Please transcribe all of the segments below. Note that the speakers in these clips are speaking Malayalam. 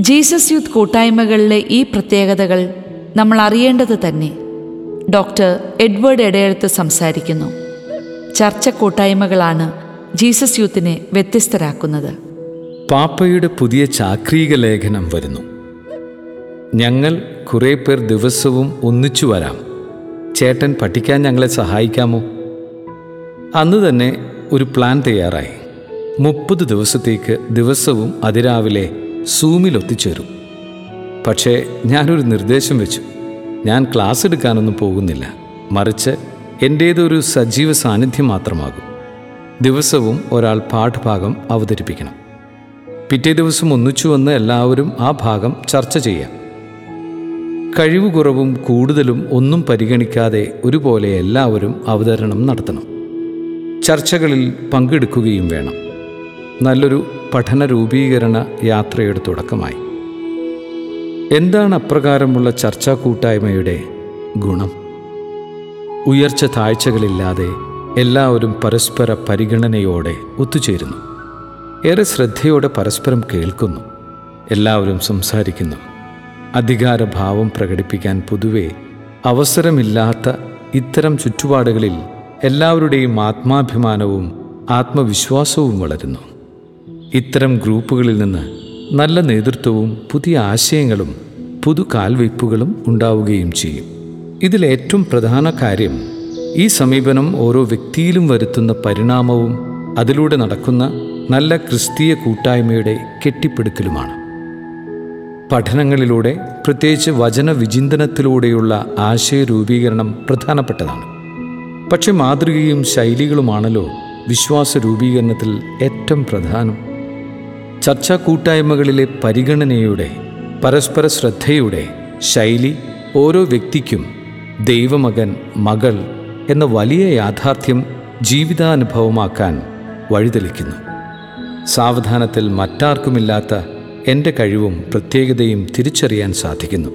ജീസസ് യൂത്ത് കൂട്ടായ്മകളിലെ ഈ പ്രത്യേകതകൾ നമ്മൾ അറിയേണ്ടത് തന്നെ. ഡോക്ടർ എഡ്വേർഡ് എടയെഴുത്ത് സംസാരിക്കുന്നു. ചർച്ച കൂട്ടായ്മകളാണ് ജീസസ് യൂത്തിനെ വ്യത്യസ്തരാക്കുന്നത്. പാപ്പയുടെ പുതിയ ചാക്രീക ലേഖനം വരുന്നു. ഞങ്ങൾ കുറേ പേർ ദിവസവും ഒന്നിച്ചു വരാം. ചേട്ടൻ പഠിക്കാൻ ഞങ്ങളെ സഹായിക്കാമോ? അന്ന് തന്നെ ഒരു പ്ലാൻ തയ്യാറായി. മുപ്പത് ദിവസത്തേക്ക് ദിവസവും അതിരാവിലെ സൂമിൽ ഒത്തിച്ചേരും പക്ഷേ ഞാനൊരു നിർദ്ദേശം വെച്ചു. ഞാൻ ക്ലാസ് എടുക്കാനൊന്നും പോകുന്നില്ല. മറിച്ച് എന്റേതൊരു സജീവ സാന്നിധ്യം മാത്രമാകും. ദിവസവും ഒരാൾ പാഠഭാഗം അവതരിപ്പിക്കണം. പിറ്റേ ദിവസം ഒന്നിച്ചു വന്ന് എല്ലാവരും ആ ഭാഗം ചർച്ച ചെയ്യാം. കഴിവ് കുറവും കൂടുതലും ഒന്നും പരിഗണിക്കാതെ ഒരുപോലെ എല്ലാവരും അവതരണം നടത്തണം. ചർച്ചകളിൽ പങ്കെടുക്കുകയും വേണം. നല്ലൊരു പഠന രൂപീകരണ യാത്രയുടെ തുടക്കമായി. എന്താണ് അപ്രകാരമുള്ള ചർച്ചാ കൂട്ടായ്മയുടെ ഗുണം? ഉയർച്ച താഴ്ചകളില്ലാതെ എല്ലാവരും പരസ്പര പരിഗണനയോടെ ഒത്തുചേരുന്നു. ഏറെ ശ്രദ്ധയോടെ പരസ്പരം കേൾക്കുന്നു. എല്ലാവരും സംസാരിക്കുന്നു. അധികാരഭാവം പ്രകടിപ്പിക്കാൻ പൊതുവെ അവസരമില്ലാത്ത ഇത്തരം ചുറ്റുപാടുകളിൽ എല്ലാവരുടെയും ആത്മാഭിമാനവും ആത്മവിശ്വാസവും വളരുന്നു. ഇത്തരം ഗ്രൂപ്പുകളിൽ നിന്ന് നല്ല നേതൃത്വവും പുതിയ ആശയങ്ങളും പുതു കാൽവയ്പ്പുകളും ഉണ്ടാവുകയും ചെയ്യും. ഇതിലേറ്റവും പ്രധാന കാര്യം ഈ സമീപനം ഓരോ വ്യക്തിയിലും വരുത്തുന്ന പരിണാമവും അതിലൂടെ നടക്കുന്ന നല്ല ക്രിസ്തീയ കൂട്ടായ്മയുടെ കെട്ടിപ്പടുക്കലുമാണ്. പഠനങ്ങളിലൂടെ പ്രത്യേകിച്ച് വചന വിചിന്തനത്തിലൂടെയുള്ള ആശയരൂപീകരണം പ്രധാനപ്പെട്ടതാണ്. പക്ഷെ മാതൃകയും ശൈലികളുമാണല്ലോ വിശ്വാസ രൂപീകരണത്തിൽ ഏറ്റവും പ്രധാനം. ചർച്ചാ കൂട്ടായ്മകളിലെ പരിഗണനയുടെ പരസ്പര ശ്രദ്ധയുടെ ശൈലി ഓരോ വ്യക്തിക്കും ദൈവമകൻ മകൾ എന്ന വലിയ യാഥാർത്ഥ്യം ജീവിതാനുഭവമാക്കാൻ വഴിതെളിക്കുന്നു. സാവധാനത്തിൽ മറ്റാർക്കുമില്ലാത്ത എന്റെ കഴിവും പ്രത്യേകതയും തിരിച്ചറിയാൻ സാധിക്കുന്നു.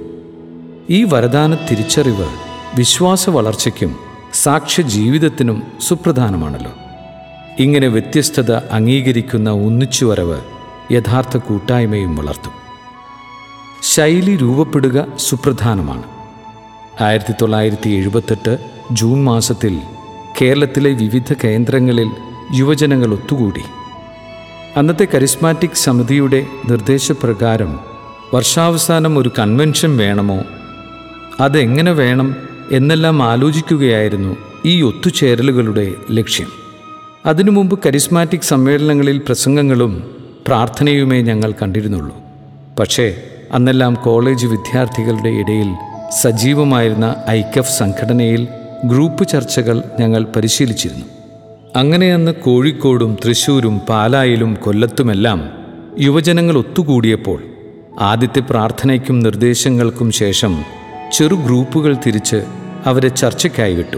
ഈ വരദാന തിരിച്ചറിവ് വിശ്വാസ വളർച്ചയ്ക്കും സാക്ഷ്യ ജീവിതത്തിനും സുപ്രധാനമാണല്ലോ. ഇങ്ങനെ വ്യത്യസ്തത അംഗീകരിക്കുന്ന ഒന്നിച്ചുവരവ് യഥാർത്ഥ കൂട്ടായ്മയും വളർത്തും. ശൈലി രൂപപ്പെടുക സുപ്രധാനമാണ്. ആയിരത്തി തൊള്ളായിരത്തി എഴുപത്തെട്ട് ജൂൺ മാസത്തിൽ കേരളത്തിലെ വിവിധ കേന്ദ്രങ്ങളിൽ യുവജനങ്ങൾ ഒത്തുകൂടി. അന്നത്തെ കരിസ്മാറ്റിക് സമിതിയുടെ നിർദ്ദേശപ്രകാരം വർഷാവസാനം ഒരു കൺവെൻഷൻ വേണമോ? അതെങ്ങനെ വേണം എന്നെല്ലാം ആലോചിക്കുകയായിരുന്നു ഈ ഒത്തുചേരലുകളുടെ ലക്ഷ്യം. അതിനു മുമ്പ് കരിസ്മാറ്റിക് സമ്മേളനങ്ങളിൽ പ്രസംഗങ്ങളും പ്രാർത്ഥനയുമേ ഞങ്ങൾ കണ്ടിരുന്നുള്ളൂ. പക്ഷേ അന്നെല്ലാം കോളേജ് വിദ്യാർത്ഥികളുടെ ഇടയിൽ സജീവമായിരുന്ന ഐക്യഫ് സംഘടനയിൽ ഗ്രൂപ്പ് ചർച്ചകൾ ഞങ്ങൾ പരിശീലിച്ചിരുന്നു. അങ്ങനെ അന്ന് കോഴിക്കോടും തൃശ്ശൂരും പാലായിലും കൊല്ലത്തുമെല്ലാം യുവജനങ്ങൾ ഒത്തുകൂടിയപ്പോൾ ആദ്യത്തെ പ്രാർത്ഥനയ്ക്കും നിർദ്ദേശങ്ങൾക്കും ശേഷം ചെറു ഗ്രൂപ്പുകൾ തിരിച്ച് അവരെ ചർച്ചയ്ക്കായി വിട്ടു.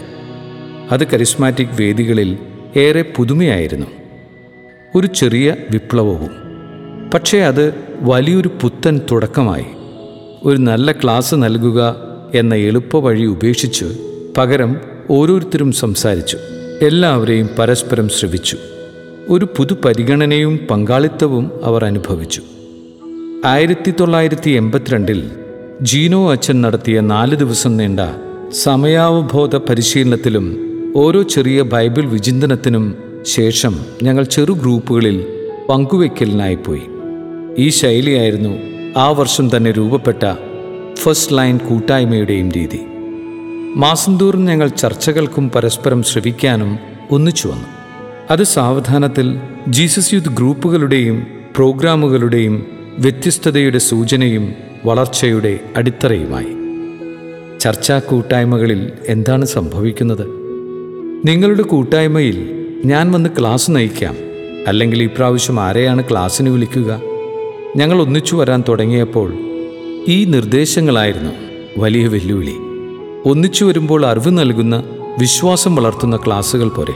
അത് കരിസ്മാറ്റിക് വേദികളിൽ ഏറെ പുതുമയായിരുന്നു. ഒരു ചെറിയ വിപ്ലവവും പക്ഷേ അത് വലിയൊരു പുത്തൻ തുടക്കമായി. ഒരു നല്ല ക്ലാസ് നൽകുക എന്ന എളുപ്പ വഴി ഉപേക്ഷിച്ച് പകരം ഓരോരുത്തരും സംസാരിച്ചു. എല്ലാവരെയും പരസ്പരം ശ്രവിച്ചു. ഒരു പുതു പരിഗണനയും പങ്കാളിത്തവും അവർ അനുഭവിച്ചു. ആയിരത്തി തൊള്ളായിരത്തി എൺപത്തിരണ്ടിൽ ജീനോ അച്ഛൻ നടത്തിയ നാല് ദിവസം നീണ്ട സമയാവബോധ പരിശീലനത്തിലും ഓരോ ചെറിയ ബൈബിൾ വിചിന്തനത്തിനും ശേഷം ഞങ്ങൾ ചെറു ഗ്രൂപ്പുകളിൽ പങ്കുവയ്ക്കലിനായി പോയി. ഈ ശൈലിയായിരുന്നു ആ വർഷം തന്നെ രൂപപ്പെട്ട ഫസ്റ്റ് ലൈൻ കൂട്ടായ്മയുടെയും രീതി. മാസം തോറും ഞങ്ങൾ ചർച്ചകൾക്കും പരസ്പരം ശ്രവിക്കാനും ഒന്നിച്ചു വന്നു. അത് സാവധാനത്തിൽ ജീസസ് യൂത്ത് ഗ്രൂപ്പുകളുടെയും പ്രോഗ്രാമുകളുടെയും വ്യത്യസ്തതയുടെ സൂചനയും വളർച്ചയുടെ അടിത്തറയുമായി. ചർച്ചാ കൂട്ടായ്മകളിൽ എന്താണ് സംഭവിക്കുന്നത്? നിങ്ങളുടെ കൂട്ടായ്മയിൽ ഞാൻ വന്ന് ക്ലാസ് നയിക്കാം. അല്ലെങ്കിൽ ഇപ്രാവശ്യം ആരെയാണ് ക്ലാസ്സിന് വിളിക്കുക? ഞങ്ങൾ ഒന്നിച്ചു വരാൻ തുടങ്ങിയപ്പോൾ ഈ നിർദ്ദേശങ്ങളായിരുന്നു. വലിയ വെല്ലുവിളി. ഒന്നിച്ചു വരുമ്പോൾ അറിവ് നൽകുന്ന വിശ്വാസം വളർത്തുന്ന ക്ലാസ്സുകൾ പോരെ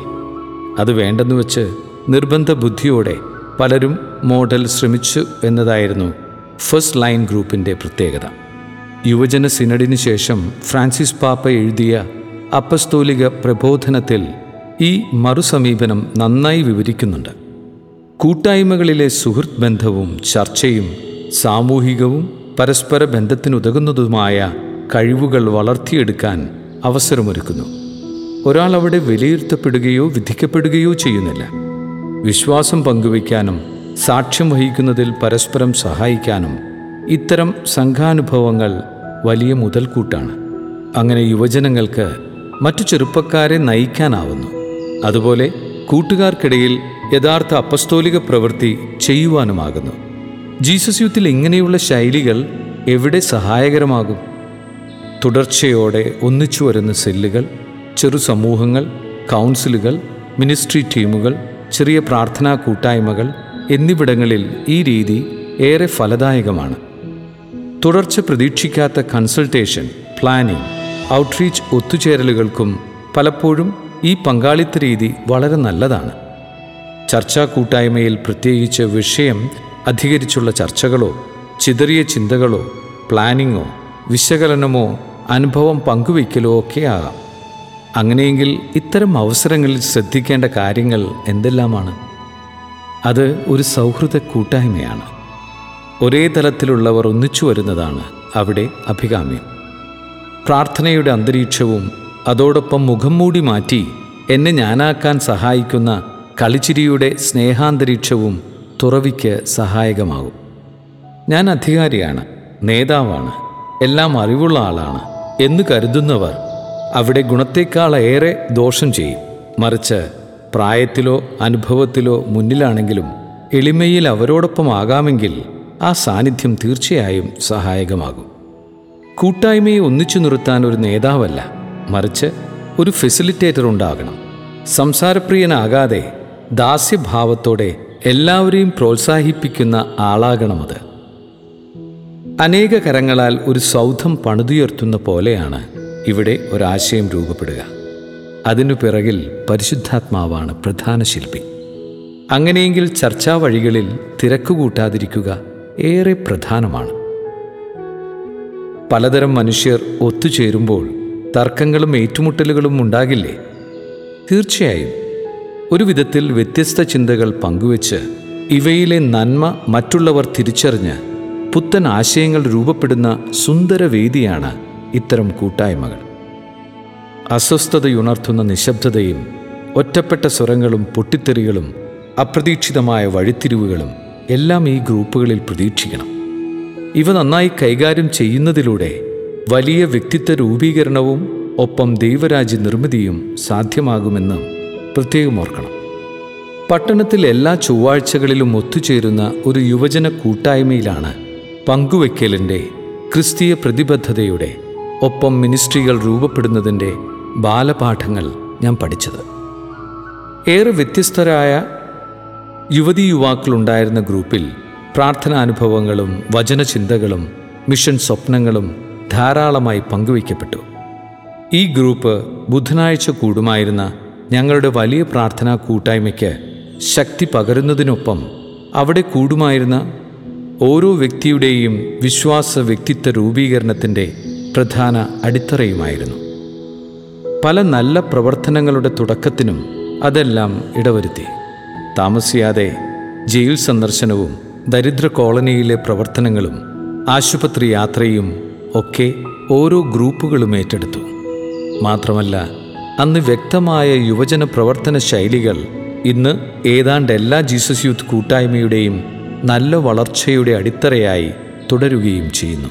അത് വേണ്ടെന്ന് വെച്ച് നിർബന്ധ ബുദ്ധിയോടെ പലരും മോഡൽ ശ്രമിച്ചു എന്നതായിരുന്നു ഫസ്റ്റ് ലൈൻ ഗ്രൂപ്പിന്റെ പ്രത്യേകത. യുവജന സിനഡിന് ശേഷം ഫ്രാൻസിസ് പാപ്പ എഴുതിയ അപ്പസ്തോലിക പ്രബോധനത്തിൽ ഈ മറുസമീപനം നന്നായി വിവരിക്കുന്നുണ്ട്. കൂട്ടായ്മകളിലെ സുഹൃത്ത് ബന്ധവും ചർച്ചയും സാമൂഹികവും പരസ്പര ബന്ധത്തിനുതകുന്നതുമായ കഴിവുകൾ വളർത്തിയെടുക്കാൻ അവസരമൊരുക്കുന്നു. ഒരാൾ അവിടെ വിലയിരുത്തപ്പെടുകയോ വിധിക്കപ്പെടുകയോ ചെയ്യുന്നില്ല. വിശ്വാസം പങ്കുവയ്ക്കാനും സാക്ഷ്യം വഹിക്കുന്നതിൽ പരസ്പരം സഹായിക്കാനും ഇത്തരം സംഘാനുഭവങ്ങൾ വലിയ മുതൽക്കൂട്ടാണ്. അങ്ങനെ യുവജനങ്ങൾക്ക് മറ്റു ചെറുപ്പക്കാരെ നയിക്കാനാവുന്നു. അതുപോലെ കൂട്ടുകാർക്കിടയിൽ യഥാർത്ഥ അപ്പസ്തോലിക പ്രവൃത്തി ചെയ്യുവാനുമാകുന്നു. ജീസസ് യൂത്തിൽ ഇങ്ങനെയുള്ള ശൈലികൾ എവിടെ സഹായകരമാകും? തുടർച്ചയോടെ ഒന്നിച്ചു വരുന്ന സെല്ലുകൾ ചെറു സമൂഹങ്ങൾ കൗൺസിലുകൾ മിനിസ്ട്രി ടീമുകൾ ചെറിയ പ്രാർത്ഥനാ കൂട്ടായ്മകൾ എന്നിവിടങ്ങളിൽ ഈ രീതി ഏറെ ഫലദായകമാണ്. തുടർച്ച പ്രതീക്ഷിക്കാത്ത കൺസൾട്ടേഷൻ പ്ലാനിംഗ് ഔട്ട്റീച്ച് ഒത്തുചേരലുകൾക്കും പലപ്പോഴും ഈ പങ്കാളിത്ത രീതി വളരെ നല്ലതാണ്. ചർച്ചാ കൂട്ടായ്മയിൽ പ്രത്യേകിച്ച് വിഷയം അധികരിച്ചുള്ള ചർച്ചകളോ ചിതറിയ ചിന്തകളോ പ്ലാനിങ്ങോ വിശകലനമോ അനുഭവം പങ്കുവയ്ക്കലോ ഒക്കെ ആകാം. അങ്ങനെയെങ്കിൽ ഇത്തരം അവസരങ്ങളിൽ ശ്രദ്ധിക്കേണ്ട കാര്യങ്ങൾ എന്തെല്ലാമാണ്? അത് ഒരു സൗഹൃദ കൂട്ടായ്മയാണ്. ഒരേ തലത്തിലുള്ളവർ ഒന്നിച്ചു വരുന്നതാണ് അവിടെ അഭികാമ്യം. പ്രാർത്ഥനയുടെ അന്തരീക്ഷവും അതോടൊപ്പം മുഖം മൂടി മാറ്റി എന്നെ ഞാനാക്കാൻ സഹായിക്കുന്ന കളിച്ചിരിയുടെ സ്നേഹാന്തരീക്ഷവും തുറവിക്ക് സഹായകമാകും. ഞാൻ അധികാരിയാണ് നേതാവാണ് എല്ലാം അറിവുള്ള ആളാണ് എന്ന് കരുതുന്നവർ അവിടെ ഗുണത്തേക്കാളേറെ ദോഷം ചെയ്യും. മറിച്ച് പ്രായത്തിലോ അനുഭവത്തിലോ മുന്നിലാണെങ്കിലും എളിമയിൽ അവരോടൊപ്പം ആകാമെങ്കിൽ ആ സാന്നിധ്യം തീർച്ചയായും സഹായകമാകും. കൂട്ടായ്മയെ ഒന്നിച്ചു നിർത്താൻ ഒരു നേതാവല്ല മറിച്ച് ഒരു ഫെസിലിറ്റേറ്റർ ഉണ്ടാകണം. സംസാരപ്രിയനാകാതെ ദാസ്യഭാവത്തോടെ എല്ലാവരെയും പ്രോത്സാഹിപ്പിക്കുന്ന ആളാകണമത്. അനേക കരങ്ങളാൽ ഒരു സൗധം പണിതുയർത്തുന്ന പോലെയാണ് ഇവിടെ ഒരാശയം രൂപപ്പെടുക. അതിനു പിറകിൽ പരിശുദ്ധാത്മാവാണ് പ്രധാന ശില്പി. അങ്ങനെയെങ്കിൽ ചർച്ചാ വഴികളിൽ തിരക്കുകൂട്ടാതിരിക്കുക ഏറെ പ്രധാനമാണ്. പലതരം മനുഷ്യർ ഒത്തുചേരുമ്പോൾ തർക്കങ്ങളും ഏറ്റുമുട്ടലുകളും ഉണ്ടാകില്ലേ? തീർച്ചയായും. ഒരു വിധത്തിൽ വ്യത്യസ്ത ചിന്തകൾ പങ്കുവച്ച് ഇവയിലെ നന്മ മറ്റുള്ളവർ തിരിച്ചറിഞ്ഞ് പുത്തൻ ആശയങ്ങൾ രൂപപ്പെടുന്ന സുന്ദര വേദിയാണ് ഇത്തരം കൂട്ടായ്മകൾ. അസ്വസ്ഥതയുണർത്തുന്ന നിശബ്ദതയും ഒറ്റപ്പെട്ട സ്വരങ്ങളും പൊട്ടിത്തെറികളും അപ്രതീക്ഷിതമായ വഴിത്തിരിവുകളും എല്ലാം ഈ ഗ്രൂപ്പുകളിൽ പ്രതീക്ഷിക്കണം. ഇവ നന്നായി കൈകാര്യം ചെയ്യുന്നതിലൂടെ വലിയ വ്യക്തിത്വ രൂപീകരണവും ഒപ്പം ദൈവരാജ്യ നിർമ്മിതിയും സാധ്യമാകുമെന്ന് പ്രത്യേകം ഓർക്കണം. പട്ടണത്തിൽ എല്ലാ ചൊവ്വാഴ്ചകളിലും ഒത്തുചേരുന്ന ഒരു യുവജന കൂട്ടായ്മയിലാണ് പങ്കുവയ്ക്കലിന്റെ ക്രിസ്തീയ പ്രതിബദ്ധതയുടെ ഒപ്പം മിനിസ്ട്രികൾ രൂപപ്പെടുന്നതിന്റെ ബാലപാഠങ്ങൾ ഞാൻ പഠിച്ചത്. ഏറെ വ്യത്യസ്തരായ യുവതി യുവാക്കളുണ്ടായിരുന്ന ഗ്രൂപ്പിൽ പ്രാർത്ഥനാനുഭവങ്ങളും വചനചിന്തകളും മിഷൻ സ്വപ്നങ്ങളും ധാരാളമായി പങ്കുവയ്ക്കപ്പെട്ടു. ഈ ഗ്രൂപ്പ് ബുധനാഴ്ച കൂടുമായിരുന്ന ഞങ്ങളുടെ വലിയ പ്രാർത്ഥനാ കൂട്ടായ്മയ്ക്ക് ശക്തി പകരുന്നതിനൊപ്പം അവിടെ കൂടുമായിരുന്ന ഓരോ വ്യക്തിയുടെയും വിശ്വാസ വ്യക്തിത്വ രൂപീകരണത്തിന്റെ പ്രധാന അടിത്തറയുമായിരുന്നു. പല നല്ല പ്രവർത്തനങ്ങളുടെ തുടക്കത്തിനും അതെല്ലാം ഇടവരുത്തി. താമസിയാതെ ജയിൽ സന്ദർശനവും ദരിദ്ര കോളനിയിലെ പ്രവർത്തനങ്ങളും ആശുപത്രി യാത്രയും ഒക്കെ ഓരോ ഗ്രൂപ്പുകളും ഏറ്റെടുത്തു. മാത്രമല്ല അന്ന് വ്യക്തമായ യുവജന പ്രവർത്തന ശൈലികൾ ഇന്ന് ഏതാണ്ട് എല്ലാ ജീസസ് യൂത്ത് കൂട്ടായ്മയുടെയും നല്ല വളർച്ചയുടെ അടിത്തറയായി തുടരുകയും ചെയ്യുന്നു.